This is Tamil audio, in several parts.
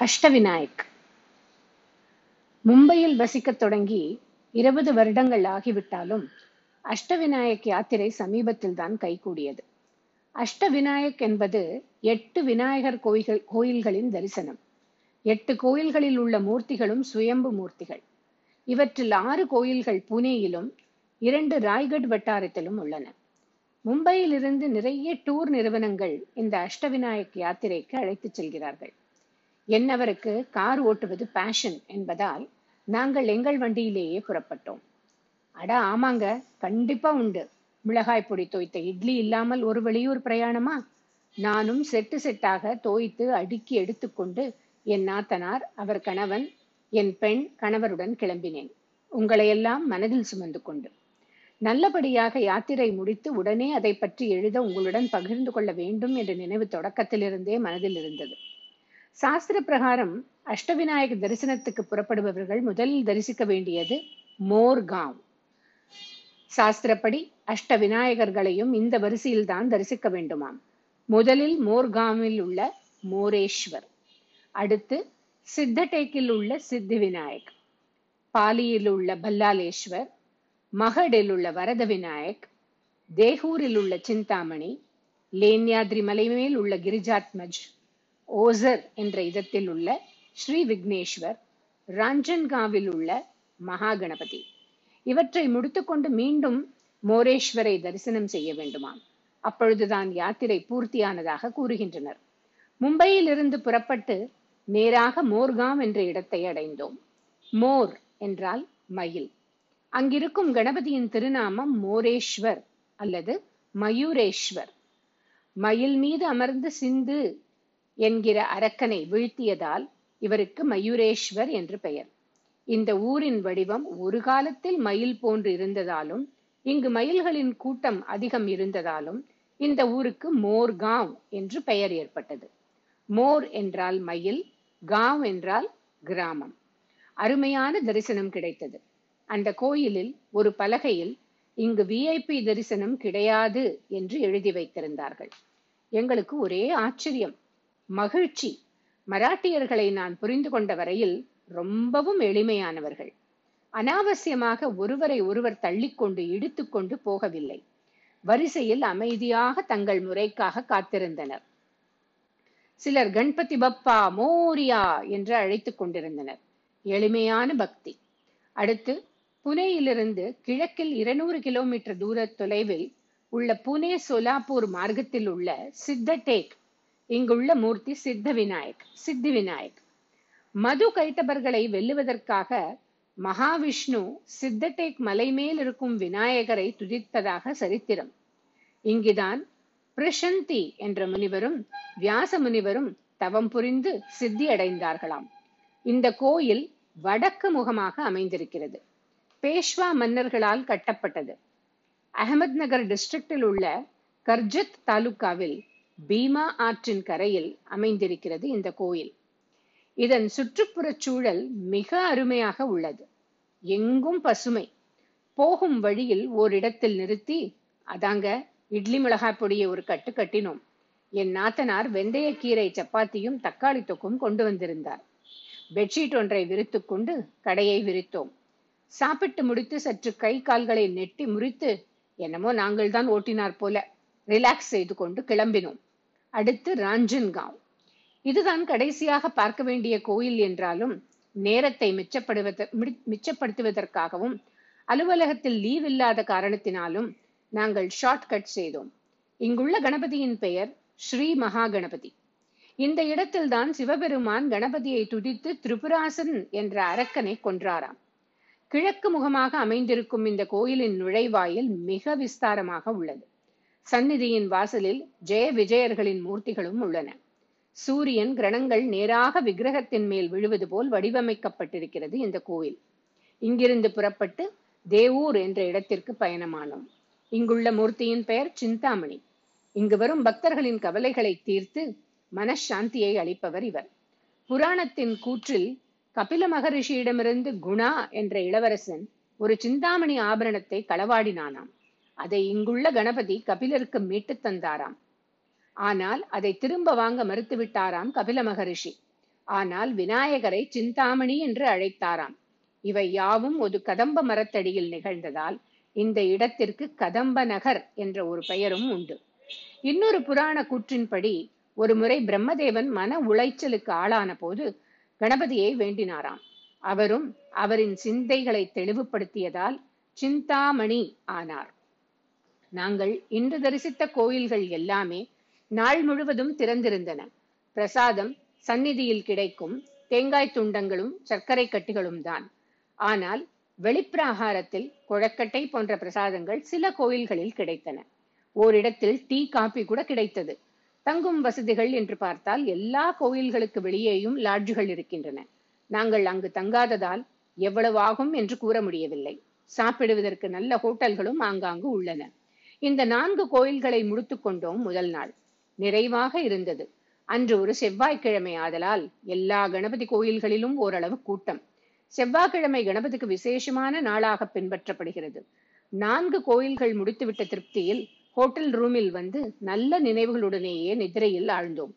அஷ்டவிநாயக். மும்பையில் வசிக்கத் தொடங்கி இருபது வருடங்கள் ஆகிவிட்டாலும் அஷ்டவிநாயக் யாத்திரை சமீபத்தில் தான் கைகூடியது. அஷ்டவிநாயக் என்பது எட்டு விநாயகர் கோயில்கள் கோயில்களின் தரிசனம். எட்டு கோயில்களில் உள்ள மூர்த்திகளும் சுயம்பு மூர்த்திகள். இவற்றில் ஆறு கோயில்கள் புனேயிலும் இரண்டு ராய்கட் வட்டாரத்திலும் உள்ளன. மும்பையிலிருந்து நிறைய டூர் நிறுவனங்கள் இந்த அஷ்டவிநாயக் யாத்திரைக்கு அழைத்துச் செல்கிறார்கள். என்னவருக்கு கார் ஓட்டுவது பேஷன் என்பதால் நாங்கள் எங்கள் வண்டியிலேயே புறப்பட்டோம். அட ஆமாங்க. கண்டிப்பா உண்டு. மிளகாய் பொடி தோய்த்த இட்லி இல்லாமல் ஒரு வெளியூர் பிரயாணமா? நானும் செட்டு செட்டாக தோய்த்து அடுக்கி எடுத்துக்கொண்டு என் நாத்தனார் அவர் கணவன் என் பெண் கணவருடன் கிளம்பினேன். உங்களையெல்லாம் மனதில் சுமந்து கொண்டு. நல்லபடியாக யாத்திரை முடித்து உடனே அதை பற்றி எழுத உங்களுடன் பகிர்ந்து கொள்ள வேண்டும் என்ற நினைவு தொடக்கத்திலிருந்தே மனதில் இருந்தது. சாஸ்திர பிரகாரம் அஷ்டவிநாயக தரிசனத்துக்கு புறப்படுபவர்கள் முதலில் தரிசிக்க வேண்டியது மோர்காவ் சாஸ்திரப்படி அஷ்ட விநாயகர்களையும் இந்த வரிசையில் தான் தரிசிக்க வேண்டுமாம். முதலில் மோர்காமில் உள்ள மோரேஸ்வர் அடுத்து சித்தடேக்கில் உள்ள சித்தி விநாயக் பாலியில் உள்ள பல்லாலேஸ்வர் மகடில் உள்ள வரத விநாயக் தேகூரில் உள்ள சிந்தாமணி லேன்யாத்ரி மலை மேல் உள்ள கிரிஜாத்மஜ் ஓசர் என்ற இடத்தில் உள்ள ஸ்ரீ விக்னேஸ்வர் ராஞ்சன்காவில் உள்ள மகா கணபதி இவற்றை முடித்துக்கொண்டு மீண்டும் மோரேஸ்வரை தரிசனம் செய்ய வேண்டுமாம். அப்பொழுதுதான் யாத்திரை பூர்த்தியானதாக கூறுகின்றனர். மும்பையிலிருந்து புறப்பட்டு நேராக மோர்காம் என்ற இடத்தை அடைந்தோம். மோர் என்றால் மயில். அங்கிருக்கும் கணபதியின் திருநாமம் மோரேஸ்வர் அல்லது மயூரேஸ்வர். மயில் மீது அமர்ந்து சிந்து என்கிற அரக்கனை வீழ்த்தியதால் இவருக்கு மயூரேஸ்வர் என்று பெயர். இந்த ஊரின் வடிவம் ஒரு காலத்தில் மயில் போன்று இருந்ததாலும் இங்கு மயில்களின் கூட்டம் அதிகம் இருந்ததாலும் இந்த ஊருக்கு மோர்காவ் என்று பெயர் ஏற்பட்டது. மோர் என்றால் மயில் காவ் என்றால் கிராமம். அருமையான தரிசனம் கிடைத்தது. அந்த கோயிலில் ஒரு பலகையில் இங்கு விஐபி தரிசனம் கிடையாது என்று எழுதி வைத்திருந்தார்கள். எங்களுக்கு ஒரே ஆச்சரியம். மகிழ்ச்சி. மராட்டியர்களை நான் புரிந்து கொண்ட வரையில் ரொம்பவும் எளிமையானவர்கள். அனாவசியமாக ஒருவரை ஒருவர் தள்ளிக்கொண்டு இடித்துக்கொண்டு போகவில்லை. வரிசையில் அமைதியாக தங்கள் முறைக்காக காத்திருந்தனர். சிலர் கணபதி பப்பா மோரியா என்று அழைத்துக் கொண்டிருந்தனர். எளிமையான பக்தி. அடுத்து புனேயிலிருந்து கிழக்கில் இருநூறு கிலோமீட்டர் தூர தொலைவில் உள்ள புனே சோலாப்பூர் மார்க்கத்தில் உள்ள சித்தடேக் இங்குள்ள மூர்த்தி சித்த விநாயக் சித்தி விநாயக் மது கைத்தபர்களை வெல்லுவதற்காக மகாவிஷ்ணு சித்தடேக் மலை மேல் இருக்கும் விநாயகரை துதித்ததாக சரித்திரம். இங்குதான் பிரசந்தி என்ற முனிவரும் வியாச முனிவரும் தவம் புரிந்து சித்தி அடைந்தார்களாம். இந்த கோயில் வடக்கு முகமாக அமைந்திருக்கிறது. பேஷ்வா மன்னர்களால் கட்டப்பட்டது. அகமத் நகர் டிஸ்ட்ரிக்டில் உள்ள கர்ஜத் தாலுகாவில் பீமா ஆற்றின் கரையில் அமைந்திருக்கிறது இந்த கோயில். இதன் சுற்றுப்புறச் சூழல் மிக அருமையாக உள்ளது. எங்கும் பசுமை. போகும் வழியில் ஓரிடத்தில் நிறுத்தி அதாங்க இட்லி மிளகாய் பொடியை ஒரு கட்டு கட்டினோம். என் நாத்தனார் வெந்தயக்கீரை சப்பாத்தியும் தக்காளி தொக்கும் கொண்டு வந்திருந்தார். பெட்ஷீட் ஒன்றை விரித்து கொண்டு கடையை விரித்தோம். சாப்பிட்டு முடித்து சற்று கை கால்களை நெட்டி முறித்து என்னமோ நாங்கள் தான் ஓட்டினார் போல ரிலாக்ஸ் செய்து கொண்டு கிளம்பினோம். அடுத்து ராஞ்சன்காவ். இதுதான் கடைசியாக பார்க்க வேண்டிய கோயில் என்றாலும் நேரத்தை மிச்சப்படுவத மிச்சப்படுத்துவதற்காகவும் அலுவலகத்தில் லீவ் இல்லாத காரணத்தினாலும் நாங்கள் ஷார்ட்கட் செய்தோம். இங்குள்ள கணபதியின் பெயர் ஸ்ரீ மகா கணபதி இந்த இடத்தில்தான் சிவபெருமான் கணபதியை துடித்து திரிபுராசன் என்ற அரக்கனை கொன்றாராம். கிழக்கு முகமாக அமைந்திருக்கும் இந்த கோயிலின் நுழைவாயில் மிக விஸ்தாரமாக உள்ளது. சந்நிதியின் வாசலில் ஜெய விஜயர்களின் மூர்த்திகளும் உள்ளன. சூரியன் கிரணங்கள் நேராக விக்கிரகத்தின் மேல் விழுவது போல் வடிவமைக்கப்பட்டிருக்கிறது இந்த கோயில் இங்கிருந்து புறப்பட்டு தேவூர் என்ற இடத்திற்கு பயணமானோம். இங்குள்ள மூர்த்தியின் பெயர் சிந்தாமணி. இங்கு வரும் பக்தர்களின் கவலைகளை தீர்த்து மனசாந்தியை அளிப்பவர் இவர். புராணத்தின் கூற்றில் கபில மகரிஷியிடமிருந்து குணா என்ற இளவரசன் ஒரு சிந்தாமணி ஆபரணத்தை களவாடினானாம். அதை இங்குள்ள கணபதி கபிலருக்கு மீட்டுத் தந்தாராம். ஆனால் அதை திரும்ப வாங்க மறுத்துவிட்டாராம் கபில மகரிஷி. ஆனால் விநாயகரை சிந்தாமணி என்று அழைத்தாராம். இவை யாவும் ஒரு கதம்ப மரத்தடியில் நிகழ்ந்ததால் இந்த இடத்திற்கு கதம்ப நகர் என்ற ஒரு பெயரும் உண்டு. இன்னொரு புராண கூற்றின்படி ஒரு முறை பிரம்மதேவன் மன உளைச்சலுக்கு ஆளான போது கணபதியை வேண்டினாராம். அவரும் அவரின் சிந்தைகளை தெளிவுபடுத்தியதால் சிந்தாமணி ஆனார். நாங்கள் இன்று தரிசித்த கோயில்கள் எல்லாமே நாள் முழுவதும் திறந்திருந்தன. பிரசாதம் சந்நிதியில் கிடைக்கும் தேங்காய் துண்டங்களும் சர்க்கரை கட்டிகளும் தான். ஆனால் வெளிப்பிராகாரத்தில் குழக்கட்டை போன்ற பிரசாதங்கள் சில கோயில்களில் கிடைத்தன. ஓரிடத்தில் டீ காபி கூட கிடைத்தது. தங்கும் வசதிகள் என்று பார்த்தால் எல்லா கோயில்களுக்கு வெளியேயும் லாட்ஜுகள் இருக்கின்றன. நாங்கள் அங்கு தங்காததால் எவ்வளவு ஆகும் என்று கூற முடியவில்லை. சாப்பிடுவதற்கு நல்ல ஹோட்டல்களும் ஆங்காங்கு உள்ளன. இந்த நான்கு கோயில்களை முடித்துக் கொண்டோம் முதல் நாள். நிறைவாக இருந்தது. அன்று ஒரு செவ்வாய்க்கிழமை ஆதலால் எல்லா கணபதி கோயில்களிலும் ஓரளவு கூட்டம். செவ்வாய்க்கிழமை கணபதிக்கு விசேஷமான நாளாக பின்பற்றப்படுகிறது. நான்கு கோயில்கள் முடித்துவிட்ட திருப்தியில் ஹோட்டல் ரூமில் வந்து நல்ல நினைவுகளுடனேயே நிதிரையில் ஆழ்ந்தோம்.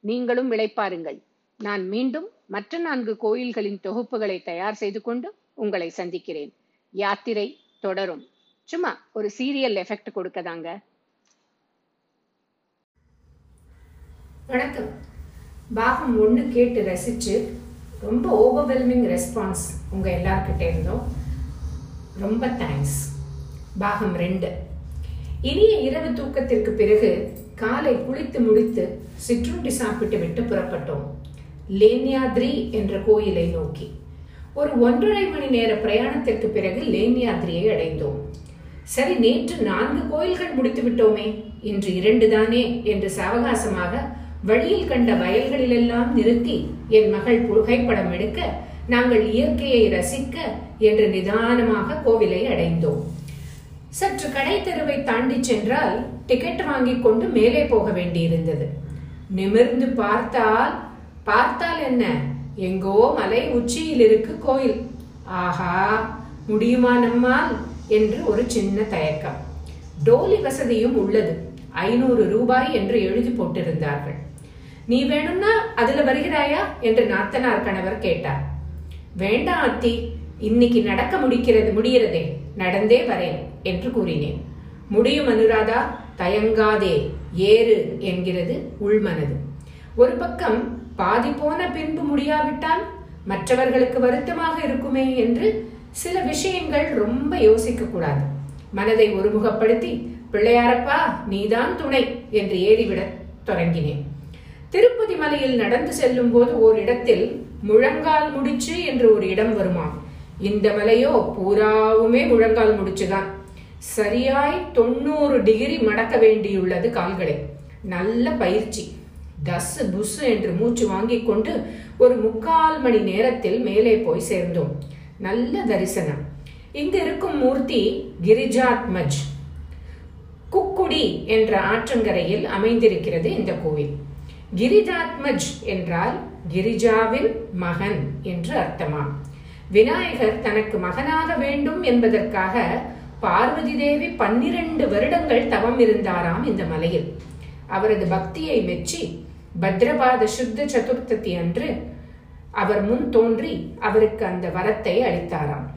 நீங்களும் விளைப்பாருங்கள். நான் மீண்டும் மற்ற நான்கு கோயில்களின் தொகுப்புகளை தயார் செய்து கொண்டு உங்களை சந்திக்கிறேன். யாத்திரை தொடரும். சும்மா ஒரு சீரியல் எஃபெக்ட் கொடுக்கதாங்க. வணக்கம். பாகம் ஒன்று கேட்டு ரசித்து ரொம்ப ஓவர்வெல்மிங் ரெஸ்பான்ஸ் உங்கள் எல்லார்கிட்ட இருந்தோம். ரொம்ப தேங்க்ஸ் பாகம் ரெண்டு. இனிய இரவு தூக்கத்திற்கு பிறகு காலை குளித்து முடித்து சிற்றுண்டி சாப்பிட்டு விட்டு புறப்பட்டோம். லேன்யாத்ரி என்ற கோயிலை நோக்கி. ஒரு ஒன்றரை மணி நேர பிரயாணத்திற்கு பிறகு லேன்யாத்ரியை அடைந்தோம். சரி நேற்று நான்கு கோயில்கள் முடித்து விட்டோமே இன்று இரண்டு தானே என்று சாவகாசமாக வழியில் கண்ட வயல்களிலெல்லாம் நிறுத்தி என் மகள் புகைப்படம் எடுக்க நாங்கள் இயற்கையை ரசிக்க என்று நிதானமாக கோவிலை அடைந்தோம். சற்று கடை தெருவை தாண்டி சென்றால் டிக்கெட் வாங்கி கொண்டு மேலே போக வேண்டியிருந்தது. நிமிர்ந்து பார்த்தால் பார்த்தால் என்ன? எங்கோ மலை உச்சியில் இருக்கு கோயில். ஆஹா முடியுமா நம்மால்? என்று ஒரு சின்ன தயக்கம். டோலி வசதியும் உள்ளது. ஐநூறு ரூபாய் என்று எழுதி போட்டிருந்தார்கள். நீ வேணும்னா அதுல வருகிறாயா? என்று நாத்தனார் கணவர் கேட்டார். வேண்டாம் அத்தி இன்னைக்கு நடக்க முடிக்கிறது முடிகிறதே. நடந்தே வரேன் என்று கூறினேன். முடியும் அனுராதா தயங்காதே. ஏறு என்கிறது உள்மனது. ஒரு பக்கம் பாதி போன பின்பு முடியாவிட்டால் மற்றவர்களுக்கு வருத்தமாக இருக்குமே? என்று சில விஷயங்கள் ரொம்ப யோசிக்க கூடாது மனதை ஒருமுகப்படுத்தி பிள்ளையாரப்பா நீதான் துணை என்று ஏறிவிடத் தொடங்கினேன். திருப்பதி மலையில் நடந்து செல்லும் போது ஓர் இடத்தில் முழங்கால் முடிச்சு என்று ஒரு இடம் வருமாம். இந்த மலையோ பூராவுமே முழங்கால் முடிச்சுதான். சரியாய் தொண்ணூறு டிகிரி மடக்க வேண்டியுள்ளது கால்களை. நல்ல பயிற்சி. தஸ் புஸ் என்று மூச்சு வாங்கிக் கொண்டு ஒரு முக்கால் மணி நேரத்தில் மேலே போய் சேர்ந்தோம். நல்ல தரிசனம். இங்கு இருக்கும் மூர்த்தி கிரிஜாத்மஜ் குக்குடி என்ற ஆற்றங்கரையில் அமைந்திருக்கிறது இந்த கோவில். கிரிஜாத்மஜ் என்றால் கிரிஜாவின் மகன் என்று அர்த்தமாம் விநாயகர் தனக்கு மகனாக வேண்டும் என்பதற்காக பார்வதி தேவி பன்னிரண்டு வருடங்கள் தவம் இருந்தாராம் இந்த மலையில். அவரது பக்தியை மெச்சி பத்ரபாத சுத்த சதுர்த்ததி அன்று அவர் முன் தோன்றி அவருக்கு அந்த வரத்தை அளித்தாராம்.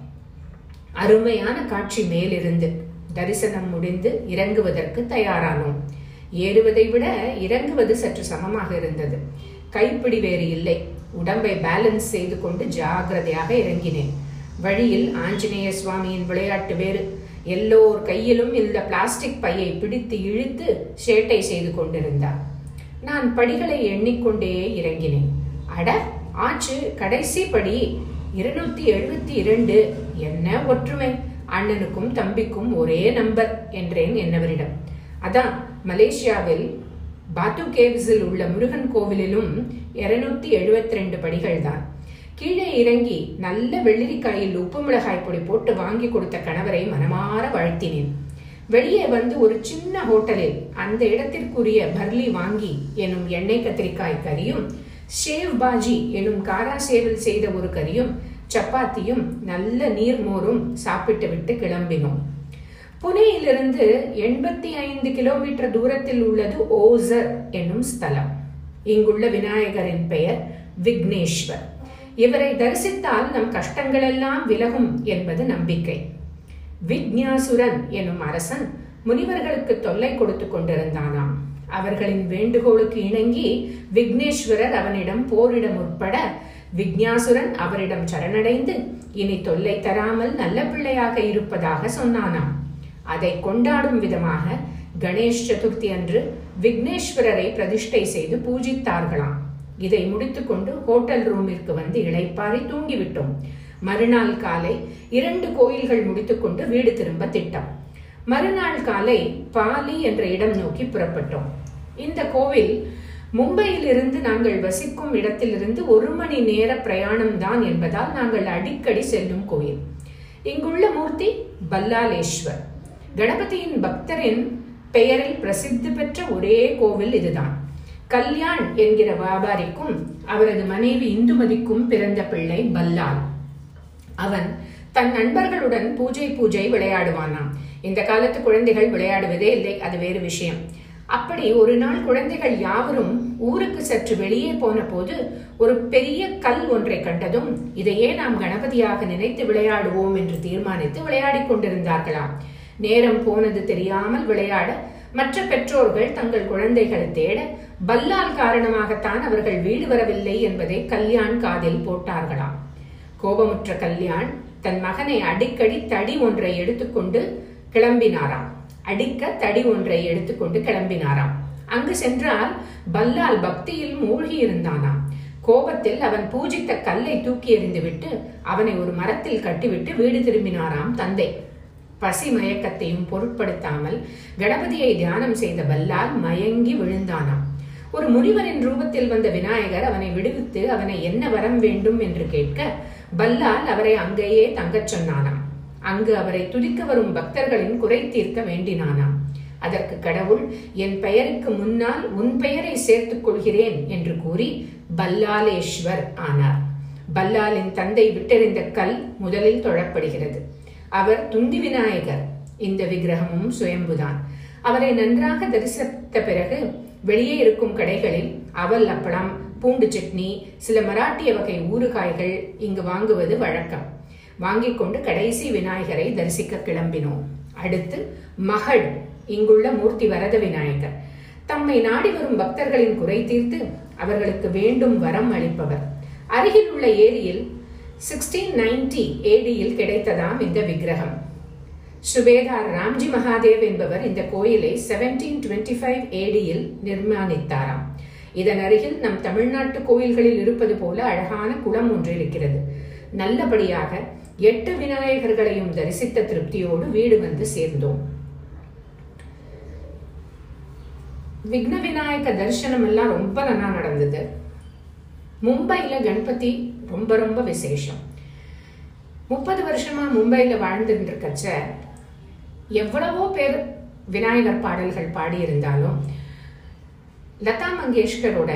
அருமையான காட்சி மேலிருந்து தரிசனம் முடிந்து இறங்குவதற்கு தயாரானோம். ஏறுவதை விட இறங்குவது சற்று சமமாக இருந்தது. கைப்பிடி வேறு இல்லை. உடம்பை பேலன்ஸ் செய்து கொண்டு ஜாகிரதையாக இறங்கினேன். வழியில் ஆஞ்சநேய சுவாமியின் விளையாட்டு வேறு. எல்லோர் கையிலும் இந்த பிளாஸ்டிக் பையை பிடித்து இழுத்து சேட்டை செய்து கொண்டிருந்தார். நான் படிகளை எண்ணிக்கொண்டே இறங்கினேன். அட ஆச்சு. கடைசி படி இருநூத்தி எழுபத்தி இரண்டு என்ன ஒற்றுமை? அண்ணனுக்கும் தம்பிக்கும் ஒரே நம்பர் என்றேன் என்னவரிடம். அதான் மலேசியாவில் பாத்து கேவ்ஸில் உள்ள முருகன் கோவிலிலும் இருநூத்தி எழுபத்தி ரெண்டு படிகள் தான் கீழே இறங்கி நல்ல வெள்ளரிக்காயில் உப்பு மிளகாய் பொடி போட்டு வாங்கி கொடுத்த கணவரை மனமாற வாழ்த்தினேன். வெளியே வந்து ஒரு சின்ன ஹோட்டலில் அந்த இடத்திற்குரிய பர்லி வாங்கி எனும் எண்ணெய் கத்திரிக்காய் கறியும் ஷேவ் பாஜி எனும் காரா சேவில் செய்த ஒரு கறியும் சப்பாத்தியும் நல்ல நீர்மோரும் சாப்பிட்டு விட்டு கிளம்பினோம். புனேயிலிருந்து எண்பத்தி ஐந்து கிலோமீட்டர் தூரத்தில் உள்ளது ஓசர் என்னும் ஸ்தலம். இங்குள்ள விநாயகரின் பெயர் விக்னேஸ்வர் இவரை தரிசித்தால் நம் கஷ்டங்களெல்லாம் விலகும் என்பது நம்பிக்கை. விக்ஞாசுரன் எனும் அரசன் முனிவர்களுக்கு தொல்லை கொடுத்து கொண்டிருந்தானாம். அவர்களின் வேண்டுகோளுக்கு இணங்கி விக்னேஸ்வரர் அவனிடம் போரிட முற்பட விக்ஞாசுரன் அவரிடம் சரணடைந்து இனி தொல்லை தராமல் நல்ல பிள்ளையாக இருப்பதாக சொன்னானாம். அதை கொண்டாடும் விதமாக கணேஷ் சதுர்த்தி அன்று விக்னேஸ்வரரை பிரதிஷ்டை செய்து பூஜித்தார்களாம். இதை முடித்துக்கொண்டு ஹோட்டல் ரூமிற்கு வந்து இளைப்பாரி தூங்கிவிட்டோம். மறுநாள் காலை இரண்டு கோயில்கள் முடித்துக்கொண்டு வீடு திரும்ப திட்டம். மறுநாள் காலை பாலி என்ற இடம் நோக்கி புறப்பட்டோம். இந்த கோவில் மும்பையிலிருந்து நாங்கள் வசிக்கும் இடத்திலிருந்து ஒரு மணி நேர பிரயாணம் தான் என்பதால் நாங்கள் அடிக்கடி செல்லும் கோயில் இங்குள்ள மூர்த்தி பல்லாலேஸ்வர். கணபதியின் பக்தரின் பெயரில் பிரசித்தி பெற்ற ஒரே கோவில் இதுதான். கல்யாண் என்கிற வியாபாரிக்கும் அவரது மனைவி இந்துமதிக்கும் பிறந்த பிள்ளை பல்லால். அவன் தன் நண்பர்களுடன் பூஜை பூஜை விளையாடுவானாம். இந்த காலத்து குழந்தைகள் விளையாடுவதே இல்லை அது வேறு விஷயம். அப்படி ஒரு நாள் குழந்தைகள் யாவரும் ஊருக்கு சற்று வெளியே போன போது ஒரு பெரிய கல் ஒன்றை கண்டதும் இதையே நாம் கணபதியாக நினைத்து விளையாடுவோம் என்று தீர்மானித்து விளையாடிக் கொண்டிருந்தார்களாம். நேரம் போனது தெரியாமல் விளையாட மற்ற பெற்றோர்கள் தங்கள் குழந்தைகளை தேட பல்லால் காரணமாகத்தான் அவர்கள் வீடு வரவில்லை என்பதை கல்யாண் காதில் போட்டார்களாம். கோபமுற்ற கல்யாண் தன் மகனை அடிக்கடி தடி ஒன்றை எடுத்துக்கொண்டு கிளம்பினாராம். அடிக்க தடி ஒன்றை எடுத்துக்கொண்டு கிளம்பினாராம். அங்கு சென்றால் பல்லால் பக்தியில் மூழ்கி இருந்தானாம் கோபத்தில் அவன் பூஜித்த கல்லை தூக்கி எறிந்துவிட்டு அவனை ஒரு மரத்தில் கட்டிவிட்டு வீடு திரும்பினாராம் தந்தை. பசி மயக்கத்தையும் பொருட்படுத்தாமல் கணபதியை தியானம் செய்த பல்லால் மயங்கி விழுந்தானாம். ஒரு முனிவரின் ரூபத்தில் வந்த விநாயகர் அவனை விடுவித்து அவனை என்ன வரம் வேண்டும் என்று கேட்க பல்லால் அவரை அங்கேயே தங்கச் சொன்னானாம். அங்கு அவரை துதிக்க வரும் பக்தர்களின் குறை தீர்க்க வேண்டினானாம். அதற்கு கடவுள் என் பெயருக்கு முன்னால் உன் பெயரை சேர்த்துக் கொள்கிறேன் என்று கூறி பல்லாலேஸ்வர் ஆனார். பல்லாலின் தந்தை விட்டெறிந்த கல் முதலில் தொழப்படுகிறது. அவர் துந்தி விநாயகர். இந்த விக்கிரகமும் சுயம்புதான். அவரை நன்றாக தரிசித்த பிறகு வெளியே இருக்கும் கடைகளில் அவல் அப்பளம் பூண்டு சட்னி சில மராட்டிய வகை ஊறுகாய்கள் இங்கு வாங்குவது வழக்கம். வாங்கி கொண்டு கடைசி விநாயகரை தரிசிக்க கிளம்பினோம். அடுத்து மகள் இங்குள்ள மூர்த்தி வரத விநாயகர். தம்மை நாடி வரும் பக்தர்களின் குறை தீர்த்து அவர்களுக்கு வேண்டும் வரம் அளிப்பவர். அருகில் உள்ள ஏரியில் சிக்ஸ்டீன் நைன்டி ஏடியில் கிடைத்ததாம் இந்த விக்கிரகம். சுபேதார் ராம்ஜி மகாதேவ் என்பவர் இந்த கோயிலை செவன்டீன் டுவெண்ட்டி ஃபைவ் ஏடியில் நிர்மாணித்தாராம். இதன் அருகில் நம் தமிழ்நாட்டு கோயில்களில் இருப்பது போல அழகான குளம் ஒன்று இருக்கிறது. நல்லபடியாக எட்டு விநாயகர்களையும் தரிசித்த திருப்தியோடு வீடு வந்து சேர்ந்தோம். விக்ன விநாயக தரிசனம் எல்லாம் ரொம்ப நல்லா நடந்தது. மும்பையில கணபதி ரொம்ப ரொம்ப விசேஷம். முப்பது வருஷமா மும்பையில வாழ்ந்துட்டு இருக்கச்ச எவ்வளவோ பேர் விநாயகர் பாடல்கள் பாடியிருந்தாலும் லதா மங்கேஷ்கரோட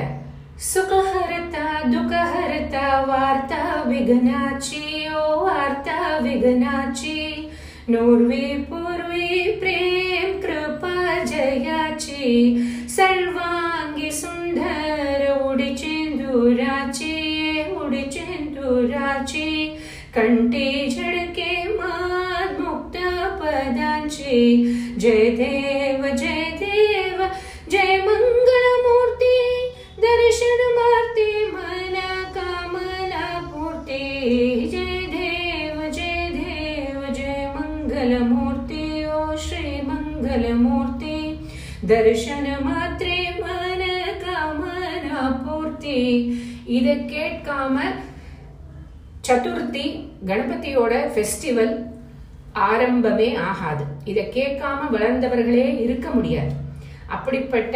सुखहरता दुःखहरता वार्ता विघ्नाची ओ वार्ता विघ्नाची. विघ्ना पूर्वी प्रेम कृपा जयाची. सर्वांगी सुंदर उडिचेंदुराची उडिचेंदुराची कण्ठी झडके मान मधमुक्ता पदांची. जय देव जय இதை கேட்காம சதுர்த்தி கணபதியோட ஃபெஸ்டிவல் ஆரம்பமே ஆகாது. இதை கேட்காம வளர்ந்தவர்களே இருக்க முடியாது. அப்படிப்பட்ட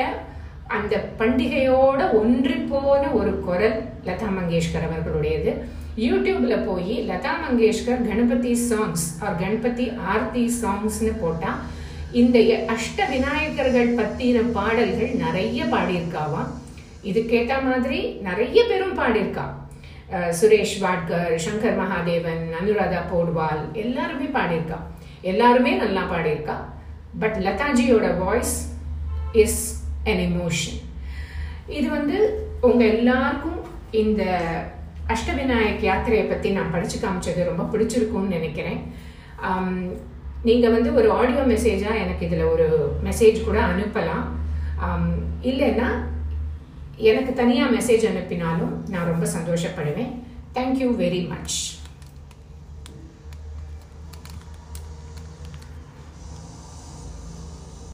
அந்த பண்டிகையோட ஒன்றி போன ஒரு குரல் லதா மங்கேஷ்கர் அவர்களுடையது. யூடியூப்ல போய் லதா மங்கேஷ்கர் கணபதி சாங்ஸ் ஆர் கணபதி ஆர்த்தி சாங்ஸ்னு போட்டா இந்த அஷ்ட விநாயகர்கள் பத்தின பாடல்கள் நிறைய இது கேட்ட மாதிரி நிறைய பேரும் பாடியிருக்கா. சுரேஷ் வாட்கர் சங்கர் மகாதேவன் அனுராதா போட்வால் எல்லாருமே பாடியிருக்கா. எல்லாருமே நல்லா பாடியிருக்கா. பட் லதாஜியோட வாய்ஸ் இஸ் அன் எமோஷன் இது வந்து உங்கள் எல்லாருக்கும் இந்த அஷ்டவிநாயக் யாத்திரையை பற்றி நான் படித்து காமிச்சது ரொம்ப பிடிச்சிருக்கும்னு நினைக்கிறேன். நீங்கள் வந்து ஒரு ஆடியோ மெசேஜாக எனக்கு இதில் ஒரு மெசேஜ் கூட அனுப்பலாம். இல்லைன்னா எனக்கு தனியாக மெசேஜ் அனுப்பினாலும் நான் ரொம்ப சந்தோஷப்படுவேன். Thank you very much